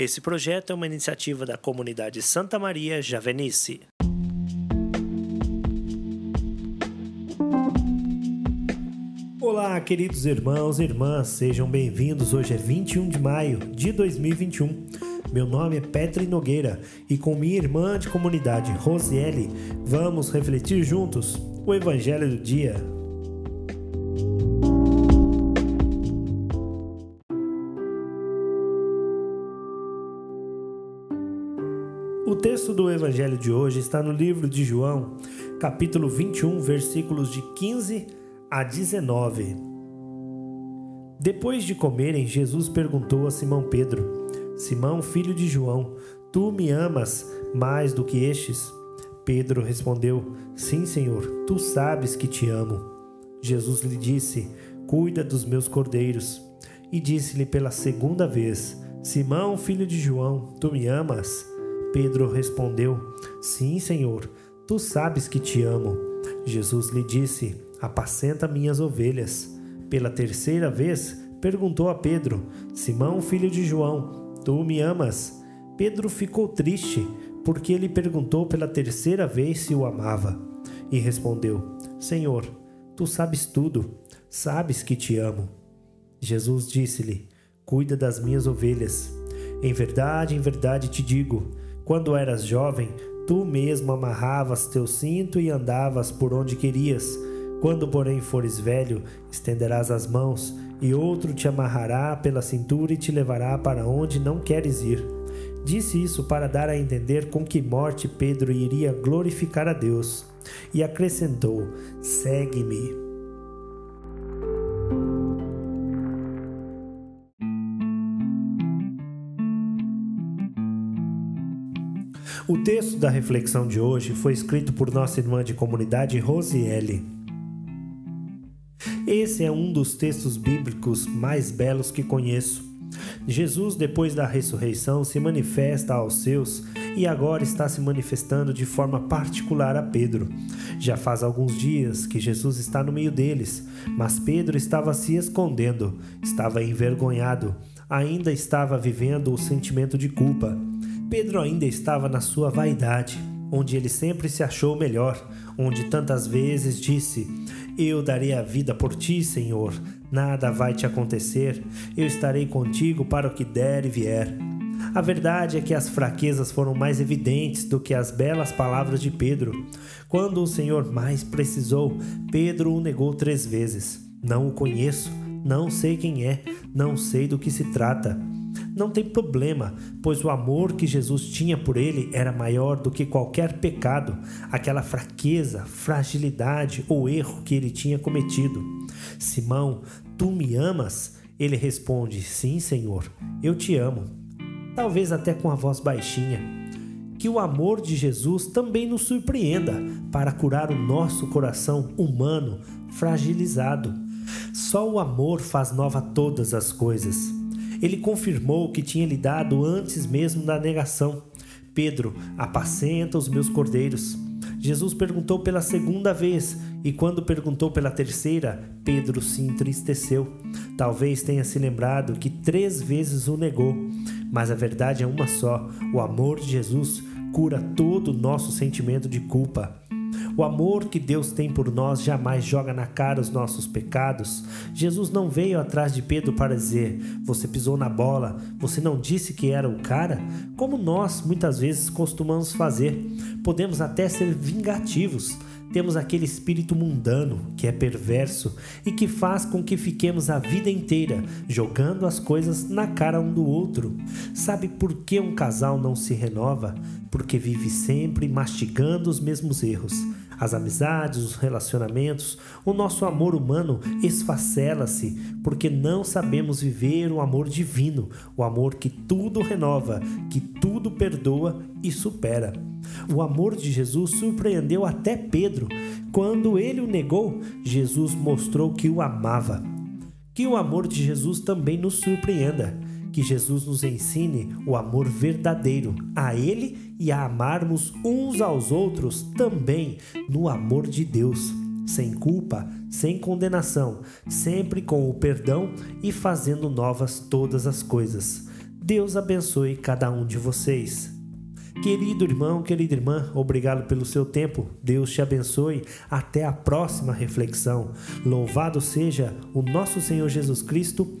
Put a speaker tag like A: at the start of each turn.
A: Esse projeto é uma iniciativa da comunidade Santa Maria Javenice. Olá, queridos irmãos e irmãs, sejam bem-vindos. Hoje é 21 de maio de 2021. Meu nome é Petri Nogueira e com minha irmã de comunidade, Rosiele, vamos refletir juntos o Evangelho do Dia. O texto do Evangelho de hoje está no livro de João, capítulo 21, versículos de 15 a 19. Depois de comerem, Jesus perguntou a Simão Pedro: Simão, filho de João, tu me amas mais do que estes? Pedro respondeu: Sim, Senhor, tu sabes que te amo. Jesus lhe disse: Cuida dos meus cordeiros. E disse-lhe pela segunda vez: Simão, filho de João, tu me amas? Pedro respondeu: Sim, Senhor, tu sabes que te amo. Jesus lhe disse: Apacenta minhas ovelhas. Pela terceira vez, perguntou a Pedro: Simão, filho de João, tu me amas? Pedro ficou triste, porque ele perguntou pela terceira vez se o amava. E respondeu: Senhor, tu sabes tudo, sabes que te amo. Jesus disse-lhe: Cuida das minhas ovelhas. Em verdade, em verdade te digo: quando eras jovem, tu mesmo amarravas teu cinto e andavas por onde querias. Quando, porém, fores velho, estenderás as mãos, e outro te amarrará pela cintura e te levará para onde não queres ir. Disse isso para dar a entender com que morte Pedro iria glorificar a Deus. E acrescentou: Segue-me. O texto da reflexão de hoje foi escrito por nossa irmã de comunidade Rosiele. Esse é um dos textos bíblicos mais belos que conheço. Jesus, depois da ressurreição, se manifesta aos seus e agora está se manifestando de forma particular a Pedro. Já faz alguns dias que Jesus está no meio deles, mas Pedro estava se escondendo, estava envergonhado, ainda estava vivendo o sentimento de culpa. Pedro ainda estava na sua vaidade, onde ele sempre se achou melhor, onde tantas vezes disse: Eu darei a vida por ti, Senhor, nada vai te acontecer, eu estarei contigo para o que der e vier. A verdade é que as fraquezas foram mais evidentes do que as belas palavras de Pedro. Quando o Senhor mais precisou, Pedro o negou três vezes: Não o conheço, não sei quem é, não sei do que se trata. Não tem problema, pois o amor que Jesus tinha por ele era maior do que qualquer pecado, aquela fraqueza, fragilidade ou erro que ele tinha cometido. Simão, tu me amas? Ele responde: Sim, Senhor, eu te amo. Talvez até com a voz baixinha. Que o amor de Jesus também nos surpreenda para curar o nosso coração humano fragilizado. Só o amor faz nova todas as coisas. Ele confirmou o que tinha lhe dado antes mesmo da negação. Pedro, apacenta os meus cordeiros. Jesus perguntou pela segunda vez, e quando perguntou pela terceira, Pedro se entristeceu. Talvez tenha se lembrado que três vezes o negou, mas a verdade é uma só: o amor de Jesus cura todo o nosso sentimento de culpa. O amor que Deus tem por nós jamais joga na cara os nossos pecados. Jesus não veio atrás de Pedro para dizer: Você pisou na bola, você não disse que era o cara? Como nós muitas vezes costumamos fazer. Podemos até ser vingativos temos aquele espírito mundano que é perverso e que faz com que fiquemos a vida inteira jogando as coisas na cara um do outro. Sabe por que um casal não se renova? Porque vive sempre mastigando os mesmos erros. As amizades, os relacionamentos, o nosso amor humano esfacela-se porque não sabemos viver o amor divino, o amor que tudo renova, que tudo perdoa e supera. O amor de Jesus surpreendeu até Pedro. Quando ele o negou, Jesus mostrou que o amava. Que o amor de Jesus também nos surpreenda. Que Jesus nos ensine o amor verdadeiro a Ele e a amarmos uns aos outros também no amor de Deus, sem culpa, sem condenação, sempre com o perdão e fazendo novas todas as coisas. Deus abençoe cada um de vocês. Querido irmão, querida irmã, obrigado pelo seu tempo. Deus te abençoe. Até a próxima reflexão. Louvado seja o nosso Senhor Jesus Cristo,